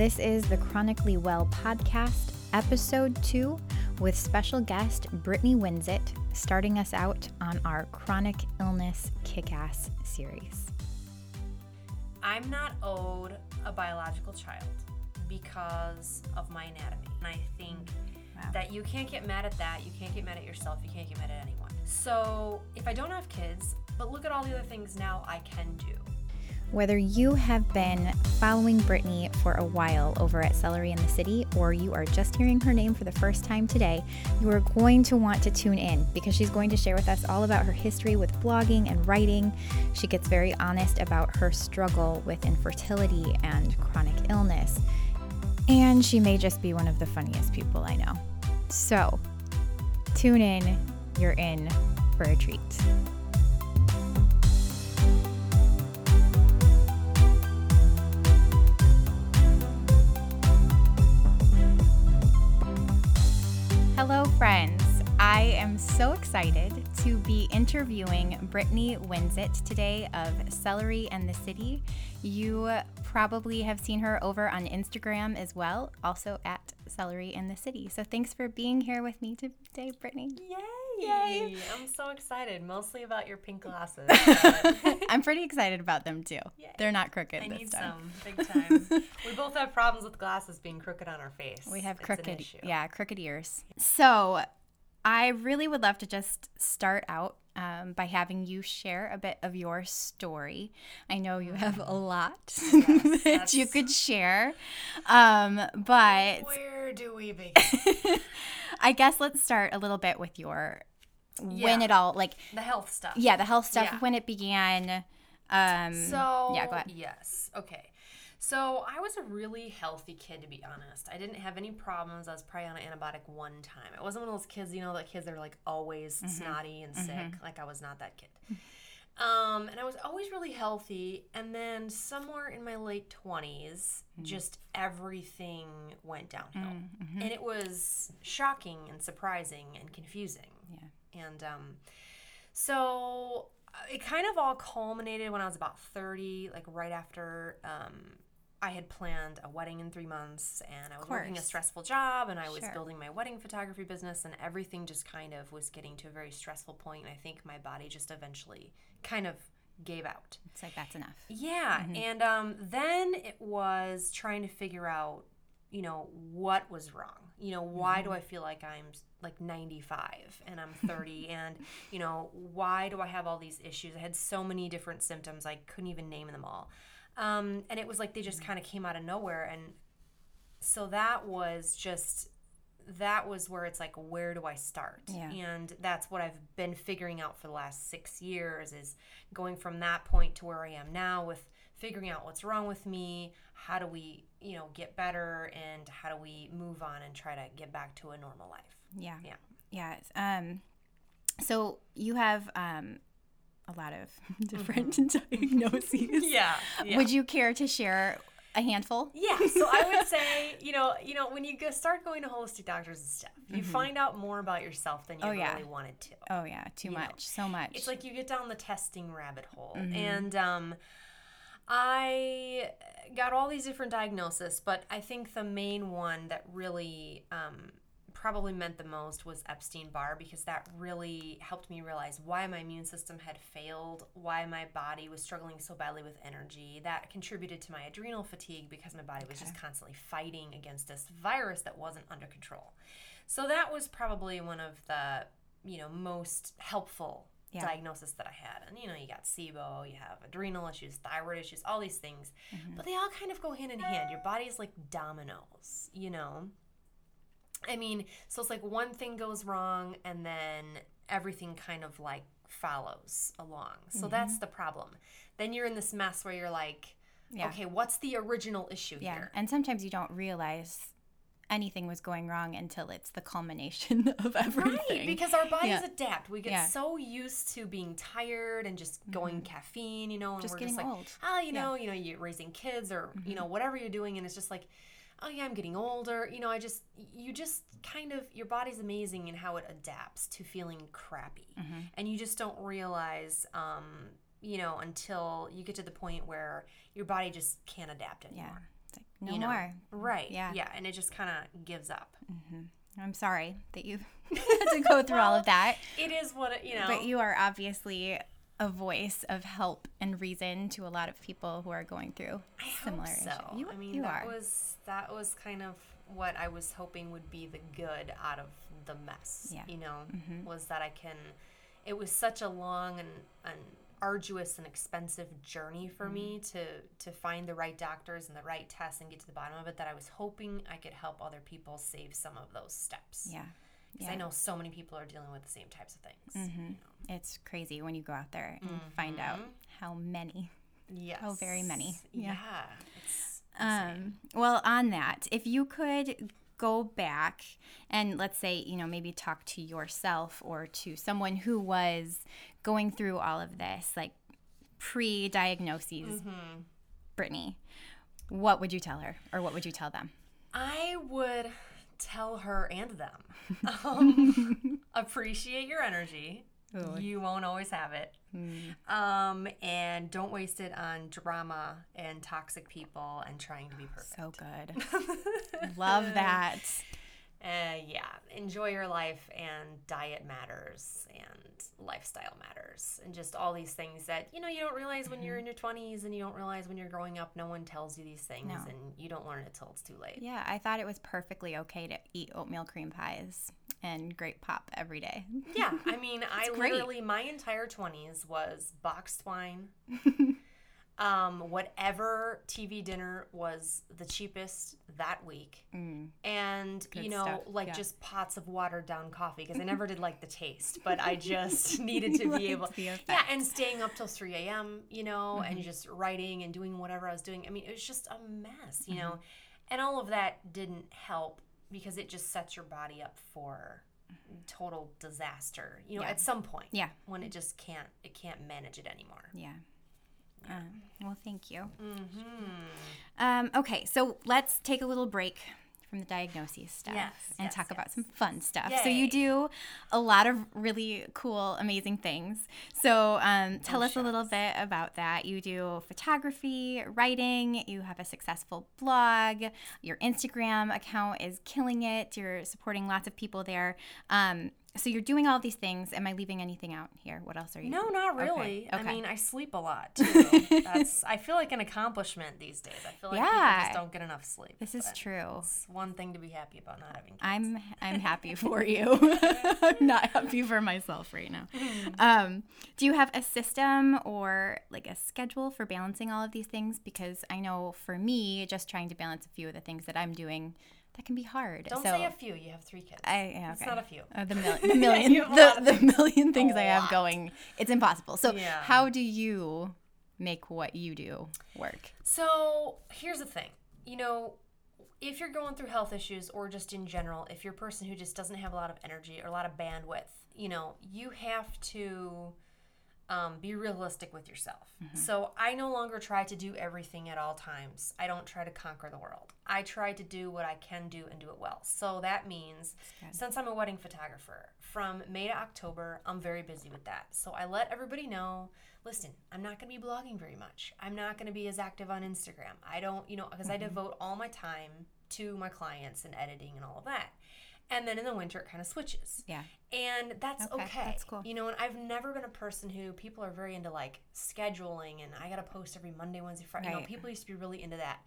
This is the Chronically Well podcast, episode two, with special guest Brittany Winzit, starting us out on our chronic illness kick ass series. I'm not owed a biological child because of my anatomy. And I think Wow. that you can't get mad at that. You can't get mad at yourself. You can't get mad at anyone. So if I don't have kids, but look at all the other things now I can do. Whether you have been following Brittany for a while over at Celery in the City or you are just hearing her name for the first time today, you are going to want to tune in because she's going to share with us all about her history with blogging and writing. She gets very honest about her struggle with infertility and chronic illness. And she may just be one of the funniest people I know. So, tune in, you're in for a treat. Hello, friends. I am so excited to be interviewing Brittany Winzit today of Celery and the City. You probably have seen her over on Instagram as well, also at Celery and the City. So thanks for being here with me today, Brittany. Yay! Yay. I'm so excited, mostly about your pink glasses. I'm pretty excited about them too. Yay. They're not crooked I this need time. some big time. we both have problems with glasses being crooked on our face. We have It's crooked, yeah, crooked ears. So, I really would love to just start out um, by having you share a bit of your story. I know you have a lot that you could share, um, but Where do we begin? I guess let's start a little bit with your when it all like the health stuff. yeah the health stuff Yeah. when it began. Um, So yeah, go ahead. Yes. Okay. So I was a really healthy kid, to be honest. I didn't have any problems. I was probably on an antibiotic one time. I wasn't one of those kids, you know, that kids that are like always Mm-hmm. snotty and sick. Like I was not that kid. Um, and I was always really healthy. And then somewhere in my late 20s, Mm. just everything went downhill. mm-hmm. And it was shocking and surprising and confusing. Yeah. And um, so uh, it kind of all culminated when I was about 30, like right after um, I had planned a wedding in three months and I was working a stressful job and I was Sure. building my wedding photography business and everything just kind of was getting to a very stressful point. And I think my body just eventually kind of gave out. it's like that's enough. Yeah, and um, then it was trying to figure out, you know, what was wrong. You know, why do I feel like I'm like 95 and I'm 30, and you know, why do I have all these issues? I had so many different symptoms, I couldn't even name them all. Um, and it was like they just kind of came out of nowhere, and so that was just that was where it's like where do i start Yeah. and that's what i've been figuring out for the last six years is going from that point to where i am now with figuring out what's wrong with me how do we you know get better and how do we move on and try to get back to a normal life Yeah. Yeah. Yeah. Um, so you have um, a lot of different diagnoses. yeah, Would you care to share a handful? Yeah, so I would say, you know, you know, when you go start going to holistic doctors and stuff, you find out more about yourself than you Mm-hmm. Oh, yeah. really wanted to. Oh yeah, too know, much, so much. It's like you get down the testing rabbit hole. Mm-hmm. And um, I got all these different diagnoses, but I think the main one that really um, probably meant the most was Epstein Barr because that really helped me realize why my immune system had failed, why my body was struggling so badly with energy. That contributed to my adrenal fatigue because my body was just constantly fighting against this virus that wasn't under control. So that was probably one of the, you know, most helpful Yeah. diagnosis that I had. And you know, you got SIBO, you have adrenal issues, thyroid issues, all these things. Mm-hmm. But they all kind of go hand in hand. Your body's like dominoes, you know? I mean, so it's like one thing goes wrong and then everything kind of like follows along. So mm-hmm. that's the problem. Then you're in this mess where you're like, Yeah. okay, what's the original issue yeah, here? and sometimes you don't realize anything was going wrong until it's the culmination of everything. Right, because our bodies Yeah. adapt. We get Yeah. Mm-hmm. so used to being tired and just going caffeine, you know, and Just we're getting just like, old. ah, you. Mm-hmm. know, you know, you're raising kids or you know whatever you're doing, and it's just like, oh yeah, I'm getting older. You know, I just you just kind of your body's amazing in how it adapts to feeling crappy, Mm-hmm. and you just don't realize, um, you know, until you get to the point where your body just can't adapt Yeah. anymore. No you know? more. Right. Yeah. Yeah. And it just kind of gives up. I'm sorry that you had to go through all of that. It is what it, you know. But you are obviously a voice of help and reason to a lot of people who are going through I hope similar so. issues. You, I mean, you that are. was that was kind of what I was hoping would be the good out of the mess. Yeah. You know, Mm-hmm. was that I can. It was such a long and, and arduous and expensive journey for me Mm-hmm. to to find the right doctors and the right tests and get to the bottom of it. That I was hoping I could help other people save some of those steps. yeah. Because Yeah. I know so many people are dealing with the same types of things. Mhm. It's crazy when you go out there and find out how many. Yes. Oh, very many. Yeah. Yeah. It's. Um, well, on that, if you could go back and let's say, you know, maybe talk to yourself or to someone who was going through all of this, like pre diagnoses, Brittany, what would you tell her or what would you tell them? I would tell her and them um, appreciate your energy. Ooh. You won't always have it. Um, and don't waste it on drama and toxic people and trying to be perfect. So good. Love that. Uh, yeah, enjoy your life and diet matters and lifestyle matters and just all these things that you know you don't realize when you're in your 20s and you don't realize when you're growing up no one tells you these things No. and you don't learn it till it's too late Yeah, I thought it was perfectly okay to eat oatmeal cream pies and grape pop every day. yeah i mean i great. literally my entire 20s was boxed wine um whatever tv dinner was the cheapest that week and Good you know stuff, like yeah. just pots of watered down coffee because i never did like the taste but i just needed to be able yeah. Mm-hmm. and staying up till 3 a.m you know and just writing and doing whatever i was doing i mean it was just a mess you Mm-hmm. know and all of that didn't help because it just sets your body up for total disaster you know Yeah. at some point Yeah. when it just can't it can't manage it anymore Yeah. Um, well, thank you. mm-hmm. Um, okay, so let's take a little break from the diagnoses stuff Yes, and yes, talk about some fun stuff. So you do a lot of really cool, amazing things. So um, tell Oh, us a little bit about that. You do photography, writing. You have a successful blog. Your Instagram account is killing it. You're supporting lots of people there. Um, so you're doing all these things. Am I leaving anything out here? What else are you? No, not Okay, really. I okay. mean, I sleep a lot too. That's I feel like an accomplishment these days. I feel like people just don't get enough sleep. This is true. It's one thing to be happy about not having kids. I'm I'm happy for you. I'm not happy for myself right now. Um, do you have a system or like a schedule for balancing all of these things? Because I know for me, just trying to balance a few of the things that I'm doing, that can be hard. Don't so say a few. You have three kids. I yeah, It's okay. not a few. Uh, the, mil- the million, You have a lot of the, the things. million things I have going, it's impossible. So Yeah. how do you make what you do work? So here's the thing. You know, if you're going through health issues or just in general, if you're a person who just doesn't have a lot of energy or a lot of bandwidth, you know, you have to um, be realistic with yourself. So I no longer try to do everything at all times. I don't try to conquer the world. I try to do what I can do and do it well. So that means, since I'm a wedding photographer, from May to October, I'm very busy with that. So I let everybody know listen, I'm not going to be blogging very much. I'm not going to be as active on Instagram. I don't, you know, because I devote all my time to my clients and editing and all of that. And then in the winter, it kind of switches. Yeah. And that's Okay, okay. that's cool. You know, and I've never been a person who people are very into like scheduling and I got to post every Monday, Wednesday, Friday. You know, people used to be really into that.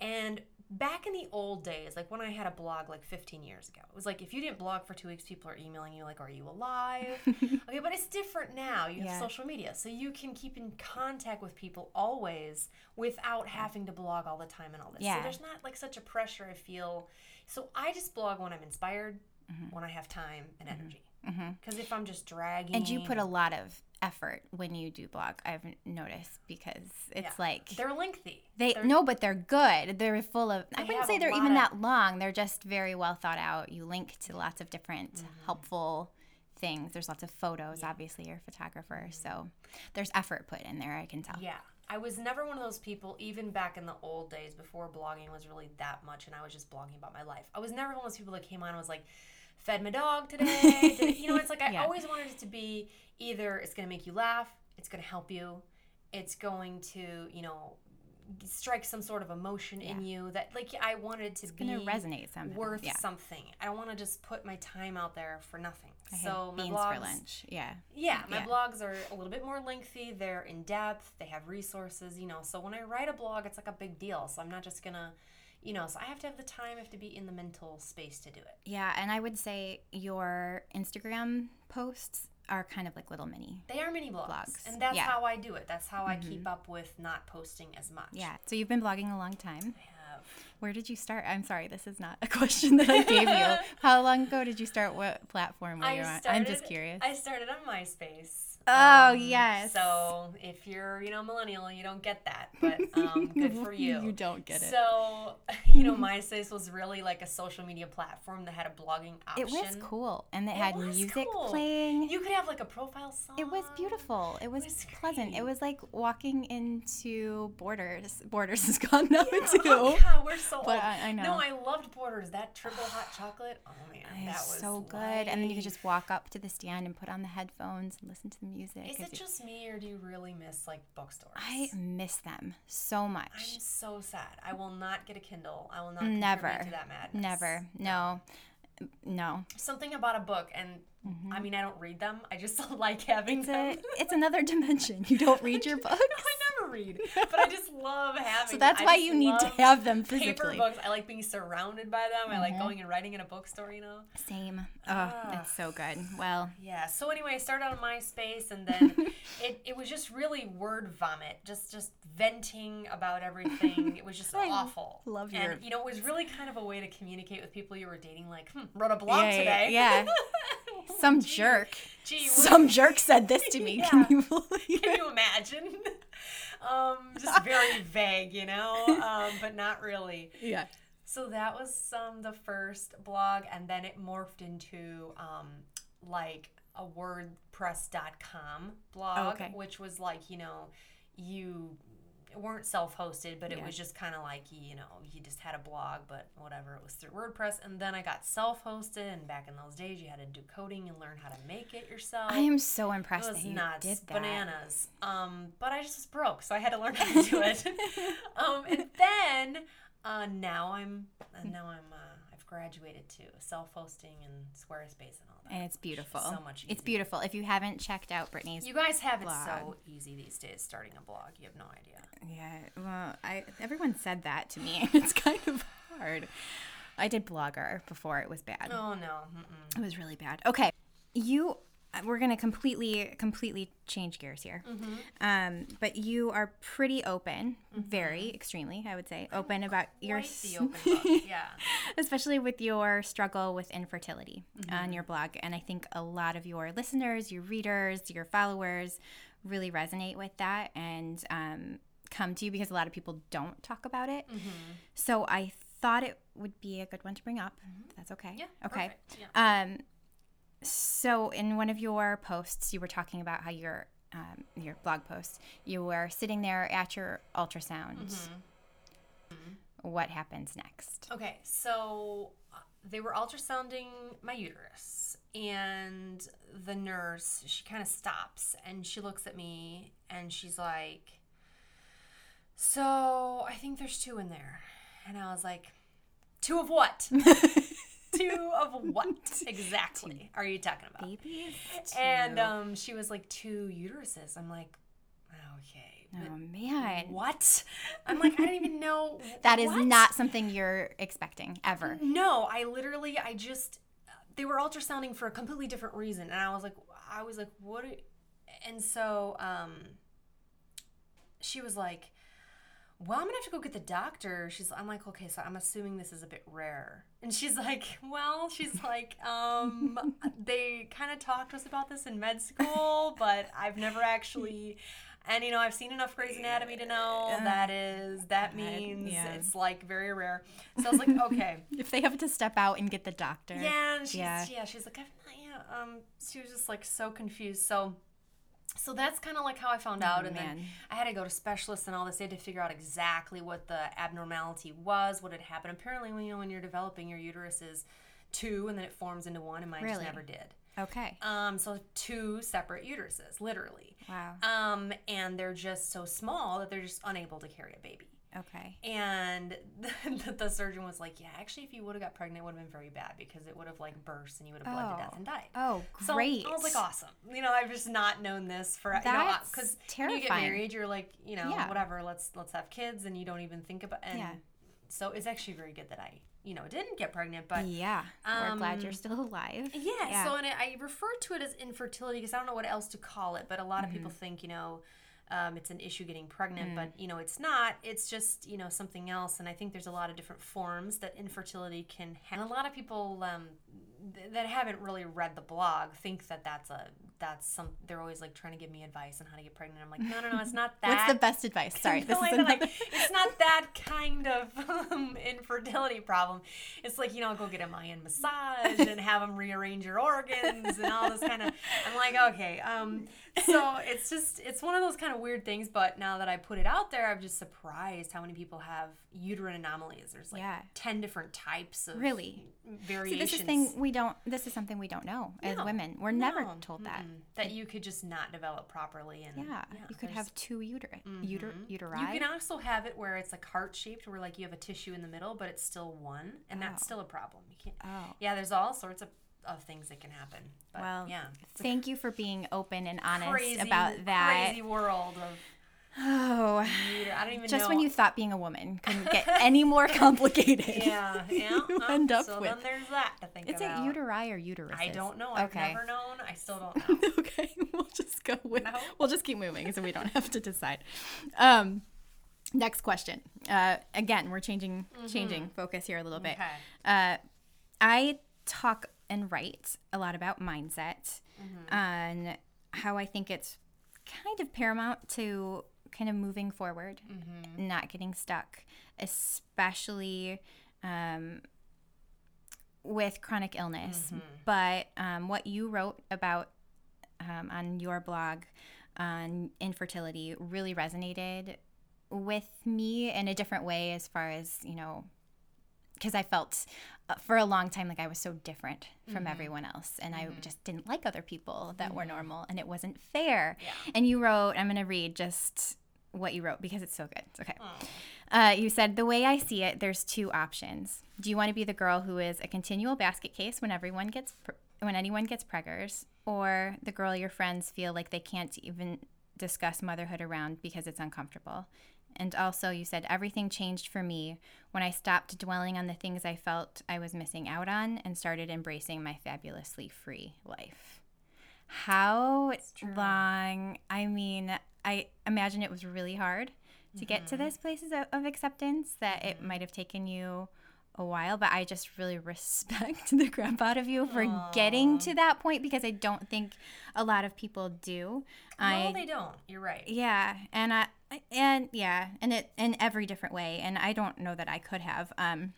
And back in the old days, like when I had a blog like 15 years ago, it was like if you didn't blog for two weeks, people are emailing you like, "Are you alive?" okay, but it's different now. You have Yeah. social media, so you can keep in contact with people always without having to blog all the time and all this. Yeah. So there's not like such a pressure. I feel. So I just blog when I'm inspired, Mm-hmm. when I have time and energy. Because if I'm just dragging, And you put a lot of effort when you do blog. I've noticed because it's Yeah. like they're lengthy. They They're- no, but they're good. They're full of. I wouldn't say they're even of- that long. They're just very well thought out. You link to lots of different Mm-hmm. helpful things. There's lots of photos. Obviously, you're a photographer, so there's effort put in there. I can tell. Yeah. I was never one of those people, even back in the old days before blogging was really that much and I was just blogging about my life. I was never one of those people that came on and was like, fed my dog today. did- you know, it's like I Yeah. always wanted it to be either it's going to make you laugh, it's going to help you, it's going to, you know, strike some sort of emotion in you that like I wanted to be gonna resonate somehow, worth yeah. something. I don't want to just put my time out there for nothing. I so my blogs, for lunch. Yeah. yeah, my Yeah. blogs are a little bit more lengthy. They're in depth. They have resources, you know. So when I write a blog, it's like a big deal. So I'm not just gonna, you know. So I have to have the time. I have to be in the mental space to do it. Yeah, and I would say your Instagram posts are kind of like little mini. They are mini blogs, Blogs, and that's yeah. how I do it. That's how I mm-hmm. keep up with not posting as much. Yeah. So you've been blogging a long time. I have. Where did you start? I'm sorry, this is not a question that I gave you. How long ago did you start? What platform were you on? I'm just curious. I started on MySpace. Oh, Um, yes. So if you're, you know, millennial, you don't get that, but um, good for you. You don't get it. So, you know, MySpace was really like a social media platform that had a blogging option. It was cool, and it, It had music cool. playing. You could have like a profile song. It was beautiful. It was, was pleasant. It was like walking into Borders. Borders is gone now too. Oh, God, we're so But old. I- I know. No, I loved Borders. That triple hot chocolate. Oh man, It that was was so good. And then you could just walk up to the stand and put on the headphones and listen to the music. Is it just me or do you really miss like bookstores? I miss them so much. I'm so sad. I will not get a Kindle. I will not Never. to that madness. Never. No. No. Something about a book, and I mean, I don't read them. I just like having Mm-hmm. It's them. a it's another dimension. You don't read your books. No, I never read, but I just love having. So that's I why you need to have them paper physically. Mm-hmm. books. I like being surrounded by them. I like going and writing in a bookstore. You know. Same. Oh, it's so good. Well, Yeah. So anyway, I started on MySpace, and then it, it was just really word vomit, just just venting about everything. It was just awful. love and your- you know, it was really kind of a way to communicate with people you were dating. Like, hmm, wrote a blog Yeah, yeah, today. yeah. Some Gee. jerk. Gee, Some jerk said this to me. Can you believe Can it? you imagine? um, just very vague, you know, um, but not really. Yeah. So that was um, the first blog, and then it morphed into um, like a WordPress.com blog, Oh, okay. which was like, you know, you weren't self-hosted, but it Yeah. was just kind of like, you know, you just had a blog, but whatever, it was through WordPress. And then I got self-hosted, and back in those days, you had to do coding and learn how to make it yourself. I am so impressed It was that you nuts, did that. bananas. Um, but I just was broke, so I had to learn how to do it. um, and then uh, now I'm uh, now I'm uh, graduated to self-hosting and Squarespace and all that. And it's beautiful. so much It's beautiful. If you haven't checked out Brittany's You guys have it so easy these days starting a blog. You have no idea. Yeah, well, I everyone said that to me. It's kind of hard. I did Blogger before it was bad. Oh no. Mm-mm. It was really bad. Okay, you. Uh, We're gonna completely, completely change gears here. Mm-hmm. Um, but you are pretty open, very, extremely, I would say, open about your, the open book. Yeah. especially with your struggle with infertility Mm-hmm. on your blog. And I think a lot of your listeners, your readers, your followers really resonate with that and um, come to you because a lot of people don't talk about it. Mm-hmm. So I thought it would be a good one to bring up. If that's okay. Yeah. Okay. perfect. Yeah. Um, so in one of your posts, you were talking about how your um, your blog post, you were sitting there at your ultrasound. Mm-hmm. What happens next? Okay, so uh, they were ultrasounding my uterus, and the nurse, she kind of stops and she looks at me and she's like, So I think there's two in there. And I was like, Two of what? two of what exactly are you talking about? Babies. And um, she was like, Two uteruses. I'm like, Okay. oh man, What? I'm like, I don't even know. that is what? not something you're expecting ever. No, I literally, I just, they were ultrasounding for a completely different reason, and I was like, I was like, what? Are, and so, um, she was like, well, I'm gonna have to go get the doctor. She's, I'm like, okay, so I'm assuming this is a bit rare. And she's like, well, she's like, um, they kind of talked to us about this in med school, but I've never actually. And you know, I've seen enough Grey's Anatomy to know that is that means yeah. it's like very rare. So I was like, okay, If they have to step out and get the doctor. yeah, and she's, Yeah. yeah. she's like, I've not, yeah. Um, she was just like so confused. So, so that's kind of like how I found out, and Oh, man. then I had to go to specialists and all this. They had to figure out exactly what the abnormality was, what had happened. Apparently, when you know when you're developing, your uterus is two, and then it forms into one, and mine just never did. Okay. Um, so two separate uteruses, literally. Wow. Um, and they're just so small that they're just unable to carry a baby. Okay. And the, the surgeon was like, "Yeah, actually, if you would have got pregnant, it would have been very bad because it would have like burst and you would have bled to death Oh. and died." Oh, So great. I was like, awesome. You know, I've just not known this for you know That's because when you get married, you're like, you know, Yeah. whatever. Let's let's have kids, and you don't even think about. And Yeah. so it's actually very good that I, you know, didn't get pregnant, but. yeah. We're glad you're um, still alive. Yeah, Yeah. so and I refer to it as infertility because I don't know what else to call it, but a lot of Mm-hmm. people think, you know, um, it's an issue getting pregnant, Mm. but you know, it's not. It's just you know something else, and I think there's a lot of different forms that infertility can have. And a lot of people um, th- that haven't really read the blog think that that's a that's some. They're always like trying to give me advice on how to get pregnant. I'm like, no, no, no, it's not that. What's the best advice? Sorry, this is another. like, it's not that kind of um, infertility problem. It's like you know, go get a Mayan massage and have them rearrange your organs and all this kind of. I'm like, okay, um, so it's just it's one of those kind of weird things. But now that I put it out there, I'm just surprised how many people have uterine anomalies. There's like Yeah. ten different types of Really? See, variations. this is thing we don't. This is something we don't know as No, women. We're never told that. mm-mm. that you could just not develop properly and Yeah, you could have two uter- mm-hmm. uter- uteri. You can also have it where it's like heart shaped, where like you have a tissue in the middle, but it's still one, and that's Oh. still a problem. You can't. oh. Yeah, there's all sorts of, of things that can happen. But Well, yeah, Thank you for being open and honest crazy, about that. crazy world of. Oh, I don't even just know. when you thought being a woman couldn't get any more complicated. Yeah, yeah. you oh, end up so with. then there's that to think Is it about. uteri or uterus? I don't know. I've Okay. never known. I still don't know. okay, we'll just go with. No. We'll just keep moving, so we don't have to decide. Um, next question. Uh, again, we're changing changing focus here a little bit. Okay. Uh, I talk and write a lot about mindset and how I think it's kind of paramount to kind of moving forward, not getting stuck, especially um, with chronic illness. But um, what you wrote about um, on your blog on infertility really resonated with me in a different way as far as, you know, because I felt uh, for a long time like I was so different from everyone else and I just didn't like other people that were normal and it wasn't fair. And you wrote, I'm going to read just what you wrote because it's so good. It's okay. Uh, you said, The way I see it, there's two options. Do you want to be the girl who is a continual basket case when everyone gets, pr- when anyone gets preggers, or the girl your friends feel like they can't even discuss motherhood around because it's uncomfortable? And also, you said, Everything changed for me when I stopped dwelling on the things I felt I was missing out on and started embracing my fabulously free life. How long? I mean, I imagine it was really hard to get to mm-hmm. this places of, of acceptance that it mm-hmm. might have taken you a while, but I just really respect the crap out of you for getting to that point because I don't think a lot of people do. No, I they don't. You're right. yeah, and I and yeah, and it in every different way, and I don't know that I could have. Um,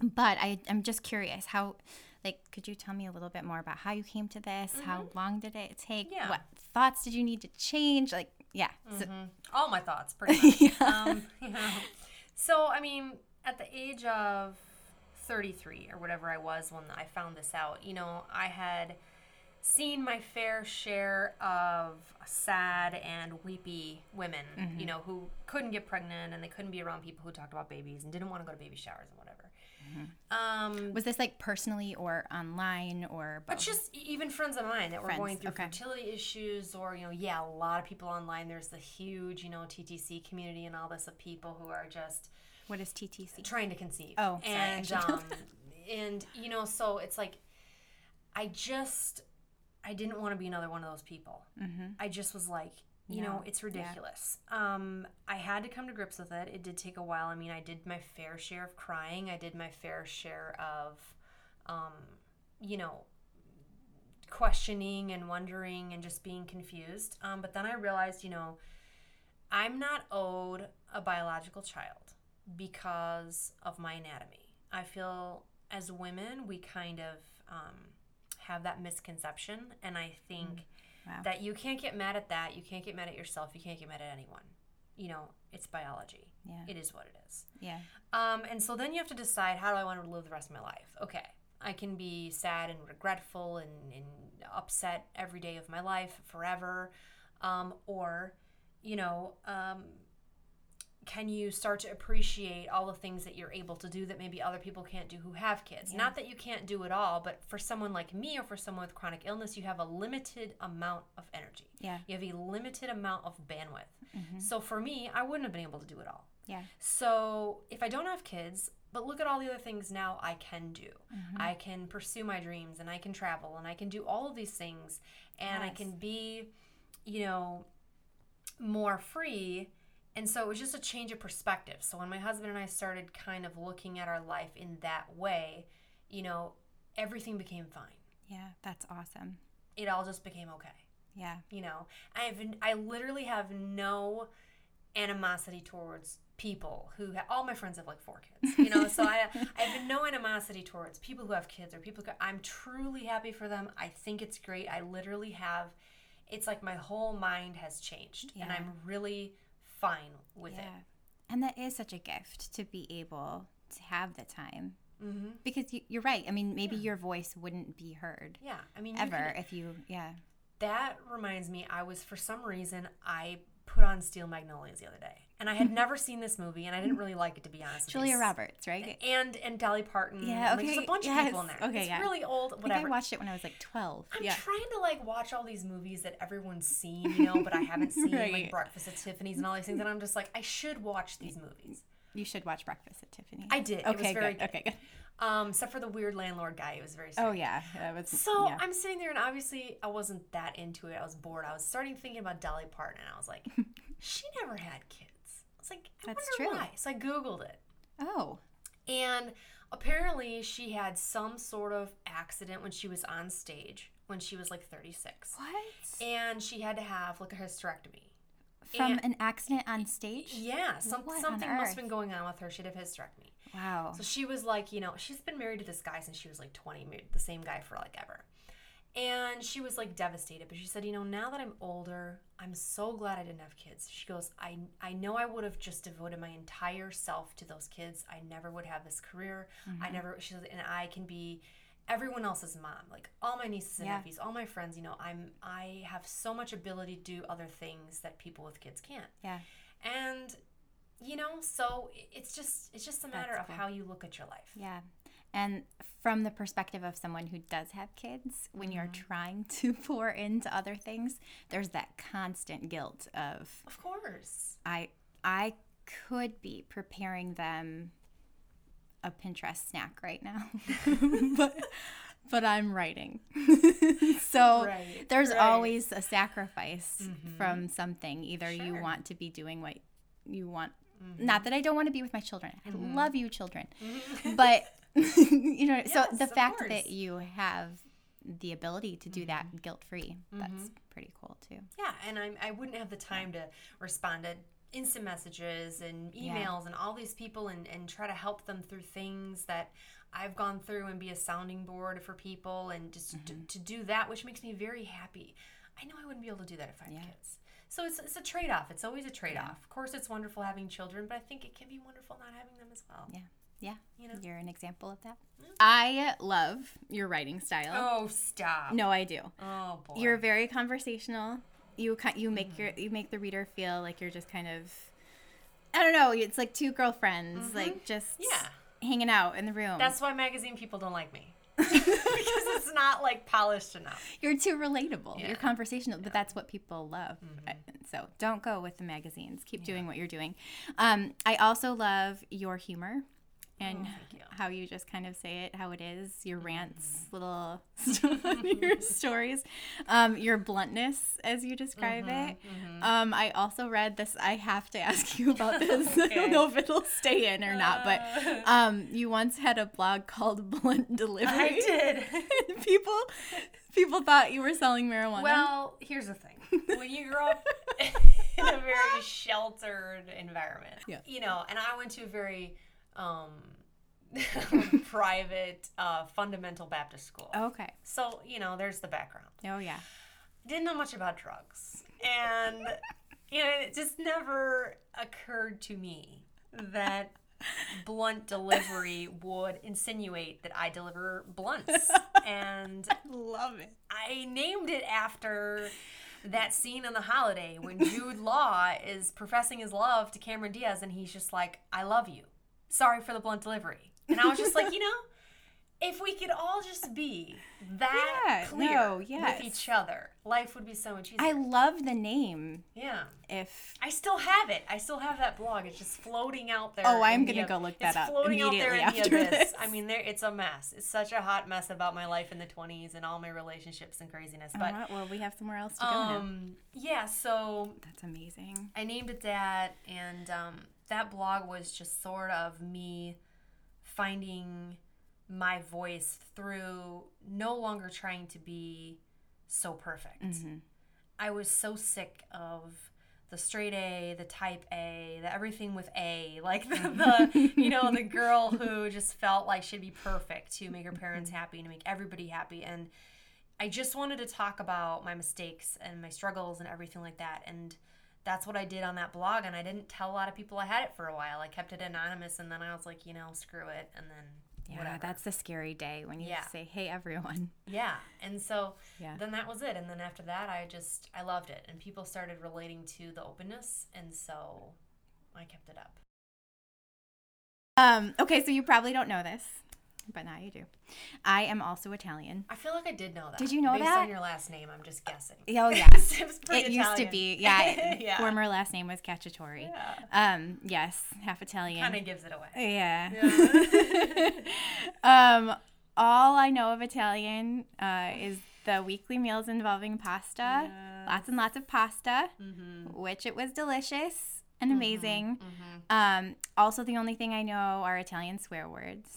but I I'm just curious how. Like, could you tell me a little bit more about how you came to this? How long did it take? Mm-hmm. Yeah. What thoughts did you need to change? Like, yeah. So, all my thoughts pretty much. um, you know. So I mean, at the age of 33 or whatever I was when I found this out, you know, I had seen my fair share of sad and weepy women, you know, who couldn't get pregnant and they couldn't be around people who talked about babies and didn't want to go to baby showers and whatever. Um, was this like personally or online or both? but just even friends of mine that were going through okay. fertility issues, or you know, yeah, a lot of people online. There's the huge, you know, TTC community and all this of people who are just what is TTC? trying to conceive. Oh, and um, and you know, so it's like, I just, I didn't want to be another one of those people. Mm-hmm. I just was like, you know, Yeah, it's yeah. ridiculous. Um, I had to come to grips with it. It did take a while. I mean, I did my fair share of crying. I did my fair share of, um, you know, questioning and wondering and just being confused. Um, but then I realized, you know, I'm not owed a biological child because of my anatomy. I feel as women, we kind of um, have that misconception. And I think Wow. that you can't get mad at that. You can't get mad at yourself. You can't get mad at anyone. You know, it's biology. Yeah. It is what it is. Yeah. Um, and so then you have to decide how do I want to live the rest of my life? Okay, I can be sad and regretful and, and upset every day of my life forever. Um, or, you know, um, can you start to appreciate all the things that you're able to do that maybe other people can't do who have kids? Not that you can't do it all, but for someone like me or for someone with chronic illness, you have a limited amount of energy. Yeah. You have a limited amount of bandwidth. Mm-hmm. So for me, I wouldn't have been able to do it all. Yeah. So if I don't have kids, but look at all the other things now I can do. Mm-hmm. I can pursue my dreams and I can travel and I can do all of these things and I can be, you know, more free. And so it was just a change of perspective. So when my husband and I started kind of looking at our life in that way, you know, everything became fine. Yeah. That's awesome. It all just became okay Yeah. you know i have i literally have no animosity towards people who ha- all my friends have like four kids you know so i i have no animosity towards people who have kids or people who, i'm truly happy for them i think it's great i literally have it's like my whole mind has changed and i'm really fine with Yeah. it And that is such a gift to be able to have the time. mm-hmm. Because you, you're right. I mean, maybe your voice wouldn't be heard yeah i mean you ever can- if you, yeah. that reminds me i was for some reason i put on steel magnolias the other day and i had never seen this movie and i didn't really like it to be honest with you. Julia Roberts, right? and and Dolly Parton. Yeah, and, like, there's okay, a bunch yes, of people in there. okay, it's yeah. really old. I think Whatever. I watched it when I was like 12. I'm yeah. trying to like watch all these movies that everyone's seen, you know, but I haven't seen Right. like Breakfast at Tiffany's and all these things, and I'm just like, I should watch these movies. You should watch Breakfast at Tiffany's. I did. It Okay, was very good. good. Okay, good. Um, except for the weird landlord guy, it was very. Oh yeah, that was. So yeah. I'm sitting there, and obviously I wasn't that into it. I was bored. I was starting thinking about Dolly Parton, and I was like, she never had kids. I was like, I That's true. why. So I googled it. oh, And apparently, she had some sort of accident when she was on stage when she was like 36. what? And she had to have like a hysterectomy. From and- an accident on stage? Yeah, some, something must have been going on with her. She'd have hysterectomy. Wow. So she was like, you know, she's been married to this guy since she was like 20, married the same guy for like ever. And she was like devastated, but she said, you know, now that I'm older, I'm so glad I didn't have kids. She goes, I I know I would have just devoted my entire self to those kids. I never would have this career. Mm-hmm. I never she said, and I can be everyone else's mom. Like all my nieces and Yeah. nephews, all my friends, you know, I'm I have so much ability to do other things that people with kids can't. Yeah. And you know, so it's just it's just a matter That's of cool. how you look at your life. Yeah. And from the perspective of someone who does have kids, when you're Mm-hmm. trying to pour into other things, there's that constant guilt of Of course. I I could be preparing them a Pinterest snack right now. but but I'm writing. so Right, there's right. always a sacrifice Mhm. from something. Either you want to be doing what you want Mm-hmm. not that I don't want to be with my children. I love you children. But you know, so the fact course. that you have the ability to do that guilt free, that's Mm-hmm. pretty cool too. Yeah, and I I wouldn't have the time to respond to instant messages and Yeah. emails and all these people and, and try to help them through things that I've gone through and be a sounding board for people and just to, Mm-hmm. to do that, which makes me very happy. I know I wouldn't be able to do that if I had Yeah. kids. So it's, it's a trade off. It's always a trade off. Of course, it's wonderful having children, but I think it can be wonderful not having them as well. Yeah. Yeah. You know? You're an example of that. I love your writing style. Oh, stop. No, I do. Oh, boy. You're very conversational. You you make your you make the reader feel like you're just kind of I don't know, it's like two girlfriends like just Mm-hmm. Yeah. hanging out in the room. That's why magazine people don't like me. because it's not like polished enough. you're too relatable. Yeah. You're conversational, but that's what people love. I- So don't go with the magazines. Keep doing what you're doing. Um, I also love your humor and Oh, you. how you just kind of say it how it is. Your rants, little your stories, um, your bluntness as you describe it. Um, I also read this. I have to ask you about this. I don't know if it'll stay in or not, but um, you once had a blog called Blunt Delivery. I did. people people thought you were selling marijuana. Well, here's the thing. When you grow up in a very sheltered environment, Yeah. you know, and I went to a very um, private, uh, fundamental Baptist school. okay. So, you know, there's the background. Oh yeah. Didn't know much about drugs. And, you know, it just never occurred to me that blunt delivery would insinuate that I deliver blunts. And Love it. I named it after that scene in The Holiday when Jude Law is professing his love to Cameron Diaz and he's just like, I love you. Sorry for the blunt delivery. And I was just like, you know, if we could all just be that Yeah, clear no, yes. with each other, life would be so much easier. I love the name. yeah. If I still have it. I still have that blog. It's just floating out there. Oh, I'm gonna go look it's that up floating out there in immediately the after abyss. this. I mean, there it's a mess. It's such a hot mess about my life in the 20s and all my relationships and craziness. But Alright, well, we have somewhere else to go now. um, yeah, so That's amazing. I named it that, and um, that blog was just sort of me finding my voice through no longer trying to be so perfect. Mm-hmm. I was so sick of the straight A, the type A, the everything with A, like the, the you know the girl who just felt like she'd be perfect to make her parents mm-hmm. happy, to make everybody happy, and I just wanted to talk about my mistakes and my struggles and everything like that. And that's what I did on that blog. And I didn't tell a lot of people I had it for a while. I kept it anonymous. And then I was like, you know, screw it. And then Yeah, whatever. that's the scary day when you Yeah. say, "Hey, everyone." Yeah. And so Yeah. then that was it. And then after that, I just, I loved it. And people started relating to the openness. And so I kept it up. Um, okay, so you probably don't know this, but now you do. I am also Italian. I feel like I did know that. Did you know Based that? on your last name, I'm just guessing. Oh yes, it was pretty it used to be. Yeah, yeah. former last name was Cacciatore. Yeah. Um, yes, half Italian. Kind of gives it away. Yeah. Yeah. um, all I know of Italian uh, is the weekly meals involving pasta. Lots and lots of pasta, Mm-hmm. which it was delicious and amazing. Um, also, the only thing I know are Italian swear words.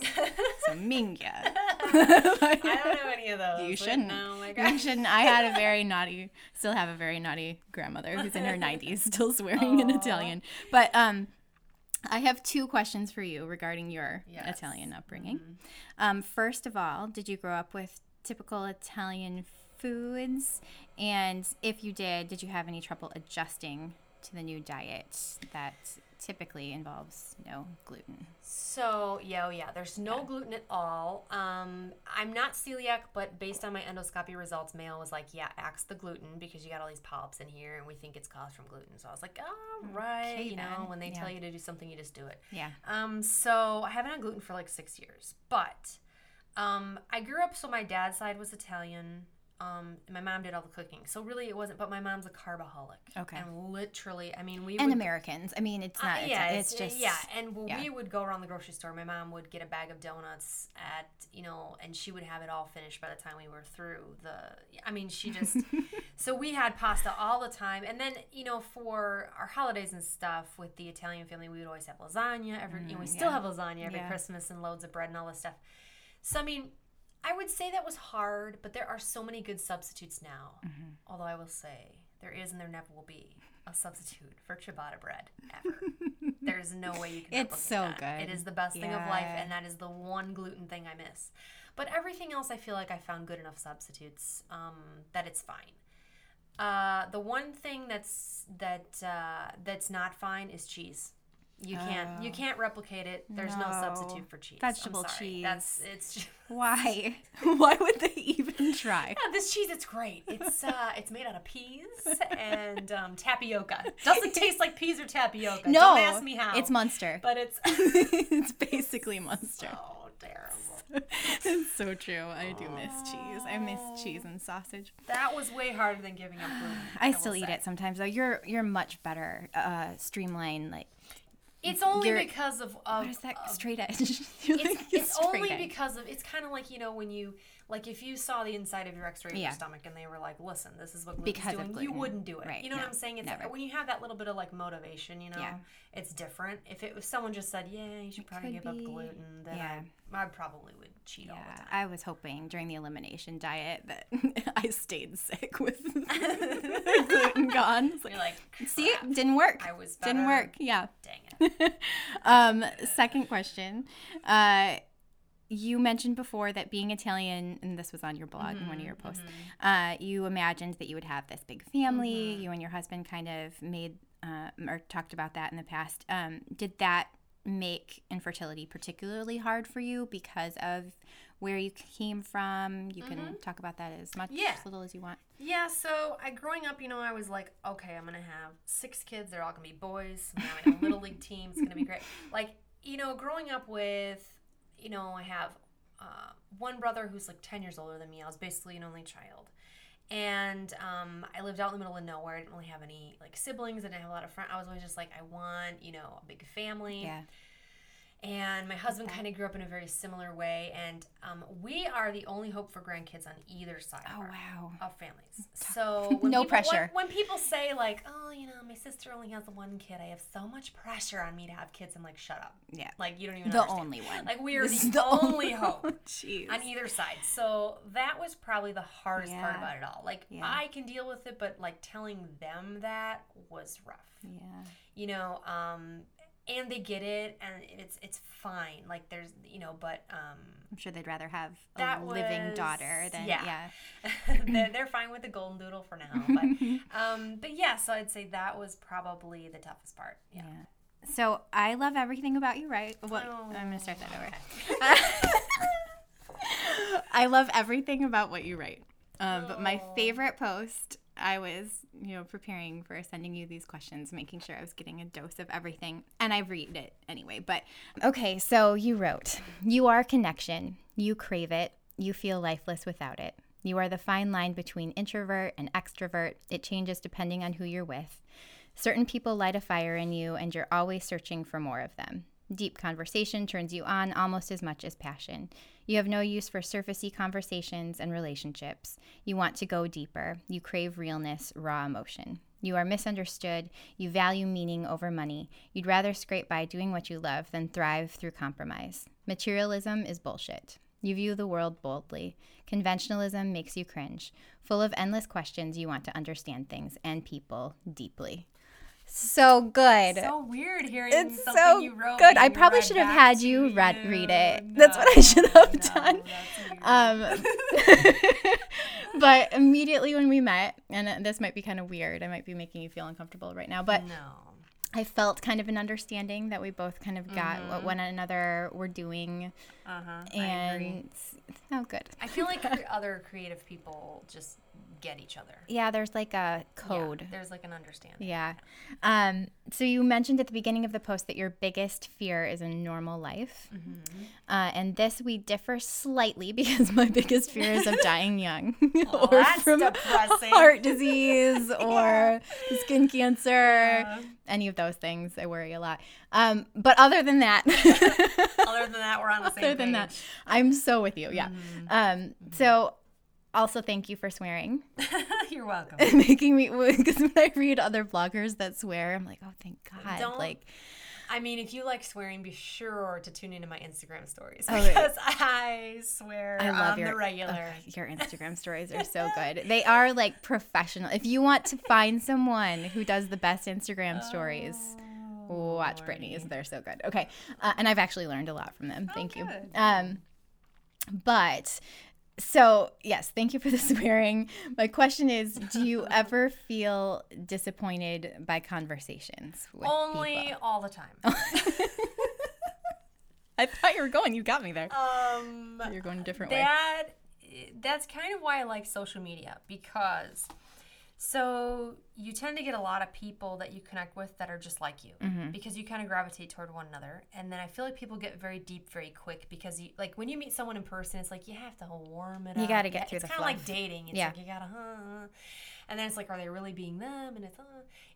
So minga. I don't know any of those. You shouldn't. Oh my You shouldn't. I had a very naughty, still have a very naughty grandmother who's in her 90s, still swearing in Italian. But um, I have two questions for you regarding your Yes. Mm-hmm. Italian upbringing. Um, first of all, did you grow up with typical Italian foods? And if you did, did you have any trouble adjusting to the new diet that typically involves no gluten? So yeah, oh yeah. There's no gluten at all. Um, I'm not celiac, but based on my endoscopy results, Mayo was like, yeah, axe the gluten because you got all these polyps in here, and we think it's caused from gluten. So I was like, all right, Okay, you know, then. when they Yeah. tell you to do something, you just do it. Yeah. Um, so I haven't had gluten for like six years, but um, I grew up so my dad's side was Italian. Um, my mom did all the cooking, so really it wasn't. But my mom's a carbaholic. Okay. And literally, I mean, we And would, Americans. I mean, it's uh, not. yeah, it's, just. yeah. And yeah. we would go around the grocery store, my mom would get a bag of donuts at you know, and she would have it all finished by the time we were through the. I mean, she just. so we had pasta all the time, and then you know, for our holidays and stuff with the Italian family, we would always have lasagna. Every you know, we still Mm, yeah. have lasagna every Yeah. Christmas and loads of bread and all this stuff. So I mean. I would say that was hard, but there are so many good substitutes now. Mm-hmm. Although I will say there is and there never will be a substitute for ciabatta bread ever. There's no way you can. It's so that. good. It is the best thing of life, and that is the one gluten thing I miss. But everything else, I feel like I found good enough substitutes um, that it's fine. Uh, the one thing that's that uh, that's not fine is cheese. You can't you Oh. can't replicate it. There's no, No. substitute for cheese. Vegetable cheese. That's it's. Just, Why? Why would they even try? yeah, this cheese it's great. It's uh it's made out of peas and um, tapioca. Doesn't taste like peas or tapioca. No, Don't ask me how. It's Munster. but it's it's basically Munster. so terrible. it's so true. I do miss cheese. I miss cheese and sausage. That was way harder than giving up gluten. I will still eat say. it sometimes though. You're you're much better. Uh, streamlined like It's only You're- because of, of what is that straight edge? It's, like it's straight only edge. because of it's kind of like you know when you like if you saw the inside of your X-ray of Yeah. your stomach and they were like, listen, this is what gluten's Because doing, you wouldn't do it. Right, You know no, what I'm saying? It's never. when you have that little bit of like motivation, you know, Yeah. it's different. If it was someone just said, yeah, you should probably give be. up gluten, then Yeah. I, I probably would cheat all the Yeah, time. I was hoping during the elimination diet that I stayed sick with gluten gone. It's like, You're like, See, it didn't work. I was Didn't work. Yeah. Dang it. um, second question. Uh, you mentioned before that being Italian, and this was on your blog in one of your Mm-hmm, posts, uh, you imagined that you would have this big family. You and your husband kind of made uh, or talked about that in the past. Um, did that make infertility particularly hard for you because of where you came from. You can talk about that as much, Yeah. as little as you want. Yeah, so I growing up, you know, I was like, okay, I'm gonna have six kids. They're all gonna be boys. I'm having a little league team. It's gonna be great. Like, you know, growing up with, you know, I have uh, one brother who's like 10 years older than me. I was basically an only child, and um, I lived out in the middle of nowhere. I didn't really have any like siblings. I didn't have a lot of friends. I was always just like, I want, you know, a big family. Yeah. And my husband kind of grew up in a very similar way, and um, we are the only hope for grandkids on either side. Oh, of our wow. of families. So when No people, pressure. When, when people say like, "Oh, you know, my sister only has one kid. I have so much pressure on me to have kids," I'm like, "Shut up." Yeah. Like you don't even The understand. only one. Like we are This the, the only hope Jeez. on either side. So that was probably the hardest part about it all. Like Yeah. I can deal with it, but like telling them that was rough. Yeah. You know, um, and they get it, and it's it's fine. Like there's you know, but um, I'm sure they'd rather have a living was- daughter than yeah. yeah. they're, they're fine with the golden doodle for now. But um, but yeah, so I'd say that was probably the toughest part. Yeah. Yeah. So I love everything about you, right? What Oh, I'm gonna start that over. I love everything about what you write. Um, but my Oh. favorite post, I was, you know, preparing for sending you these questions, making sure I was getting a dose of everything, and I read it anyway. But okay, so you wrote, "You are connection. You crave it. You feel lifeless without it. You are the fine line between introvert and extrovert. It changes depending on who you're with. Certain people light a fire in you, and you're always searching for more of them. Deep conversation turns you on almost as much as passion. You have no use for surfacey conversations and relationships. You want to go deeper. You crave realness, raw emotion. You are misunderstood. You value meaning over money. You'd rather scrape by doing what you love than thrive through compromise. Materialism is bullshit. You view the world boldly. Conventionalism makes you cringe. Full of endless questions, you want to understand things and people deeply. So good. So weird hearing It's something so you wrote. good. I probably should have had you read read it. you. That's what I should have No, done. Um, but immediately when we met, and this might be kind of weird, I might be making you feel uncomfortable right now, but no. I felt kind of an understanding that we both kind of got what one another were doing, Uh huh. I agree. and oh, good. I feel like other creative people just get each other. Yeah, there's like a Yeah, code. there's like an understanding. Yeah. Um, so you mentioned at the beginning of the post that your biggest fear is a normal life. Uh, and this we differ slightly because my biggest fear is of dying young or that's from depressing. heart disease or skin cancer. Any of those things, I worry a lot. Um, but other than that, Other than that, we're on the same other than that. I'm so with you. Yeah. Mm-hmm. Um, so also thank you for swearing. You're welcome. making me because when I read other bloggers that swear, I'm like, oh, thank God. Don't like, I mean, if you like swearing, be sure to tune into my Instagram stories Oh, because I swear I love on your the regular. ugh, your Instagram stories are so good. They are like professional. If you want to find someone who does the best Instagram stories, Oh, watch Brittany's. They're so good. Okay, uh, and I've actually learned a lot from them. Thank you. good. Um, but. So, yes, thank you for the swearing. My question is Do you ever feel disappointed by conversations with Only people? all the time. I thought you were going. You got me there. um, You're going a different way. that that's kind of why I like social media because so you tend to get a lot of people that you connect with that are just like you Mm-hmm. because you kind of gravitate toward one another and then I feel like people get very deep very quick because you like when you meet someone in person it's like you have to warm it You up. gotta get Yeah, through it's the kind of like dating it's Yeah. like you gotta huh, and then it's like are they really being them and it's uh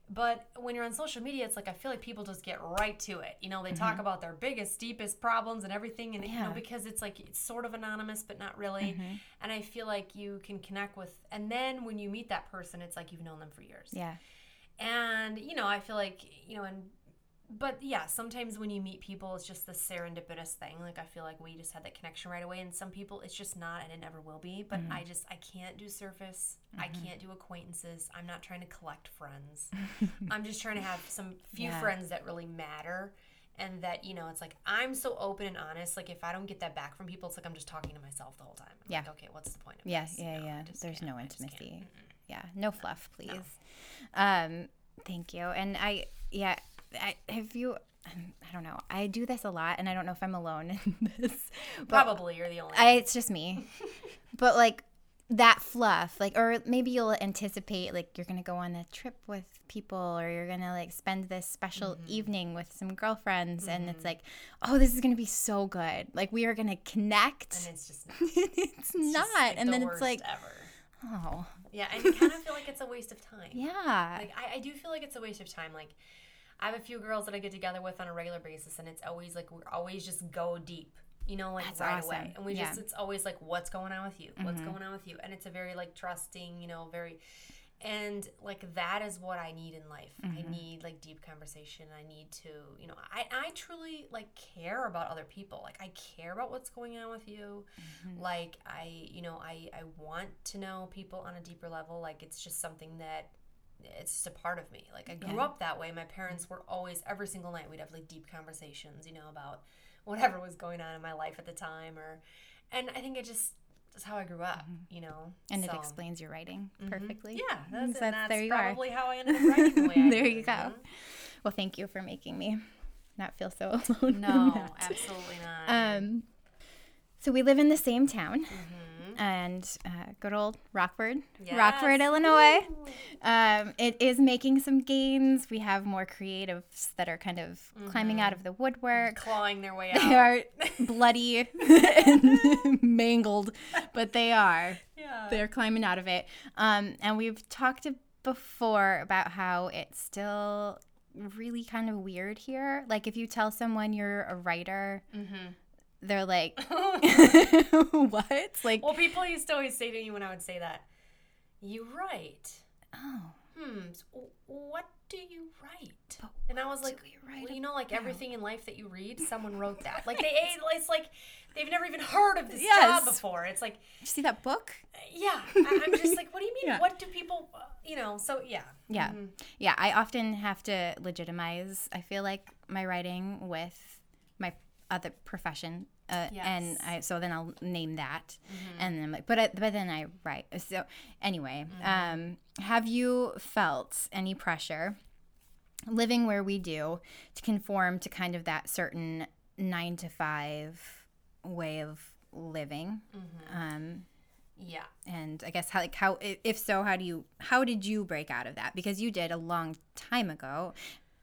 but when you're on social media it's like I feel like people just get right to it you know they talk about their biggest deepest problems and everything and you Mm-hmm. Know because it's like it's sort of anonymous but not really Mm-hmm. and i feel like you can connect with and then when you meet that person it's like you've known them for years Yeah. and you know i feel like you know and but yeah sometimes when you meet people it's just the serendipitous thing like i feel like we just had that connection right away and some people it's just not and it never will be but Mm-hmm. i just i can't do surface i can't do acquaintances i'm not trying to collect friends i'm just trying to have some few Yeah. friends that really matter and that you know it's like i'm so open and honest like if i don't get that back from people it's like i'm just talking to myself the whole time I'm Yeah. like, okay what's the point of Yeah, this? yeah, know, I yeah. There's no I just can't. intimacy. Yeah, no fluff, please. Um, thank you. And I, yeah, I, have you? I don't know. I do this a lot, and I don't know if I'm alone in this. Probably you're the only. I, it's just me. but like that fluff, like, or maybe you'll anticipate like you're gonna go on a trip with people, or you're gonna like spend this special Mm-hmm. evening with some girlfriends, and it's like, oh, this is gonna be so good. Like we are gonna connect. and it's just not. it's It's not, just, like, and the then it's like, ever. oh, Yeah, and you kind of feel like it's a waste of time. yeah, Like I, I do feel like it's a waste of time. Like I have a few girls that I get together with on a regular basis, and it's always like we're always just go deep. You know, like That's right awesome. away, and we Yeah. just it's always like what's going on with you, what's Mhm. going on with you, and it's a very like trusting, you know, very, and like that is what I need in life. I Mhm. need like deep conversation. I need to, you know, I I truly like care about other people. Like I care about what's going on with you. Mm-hmm. Like I, you know, I I want to know people on a deeper level. Like it's just something that it's just a part of me. Like I grew Yeah. up that way. My parents were always every single night we'd have like deep conversations, you know, about whatever was going on in my life at the time or and I think it just that's how I grew up, you know. and it explains your writing mhm. perfectly. Yeah, that's, So that's- there you are. probably how I ended up writing the way I There you go. know? Well, thank you for making me not feel so alone. No, absolutely not. Um, so we live in the same town, Mhm. And uh, good old Rockford, Rockford, Illinois. Um, it is making some gains. We have more creatives that are kind of climbing out of the woodwork. clawing their way out. They are bloody and mangled, but they are. yeah. They're climbing out of it. Um, and we've talked before about how it's still really kind of weird here. Like if you tell someone you're a writer, Mhm. They're like, "What?" Like, Well, people used to always say to me when I would say that, "You write." oh, Hmm. s- w- What do you write? But And I was like, you write well, you know, like about?" everything in life that you read, someone wrote that. Like they, it's like they've never even heard of this Yes. job before. It's like, Did you see that book? yeah, I, I'm just like, what do you mean? Yeah. What do people, uh, you know? So yeah, Yeah. Mhm. Yeah, I often have to legitimize, I feel like, my writing with other profession. Uh, And I, so then I'll name that. And then I'm like, but, I, but then I write. So anyway, um, have you felt any pressure living where we do to conform to kind of that certain nine to five way of living? Um, yeah. and I guess how like how if so how do you how did you break out of that because you did a long time ago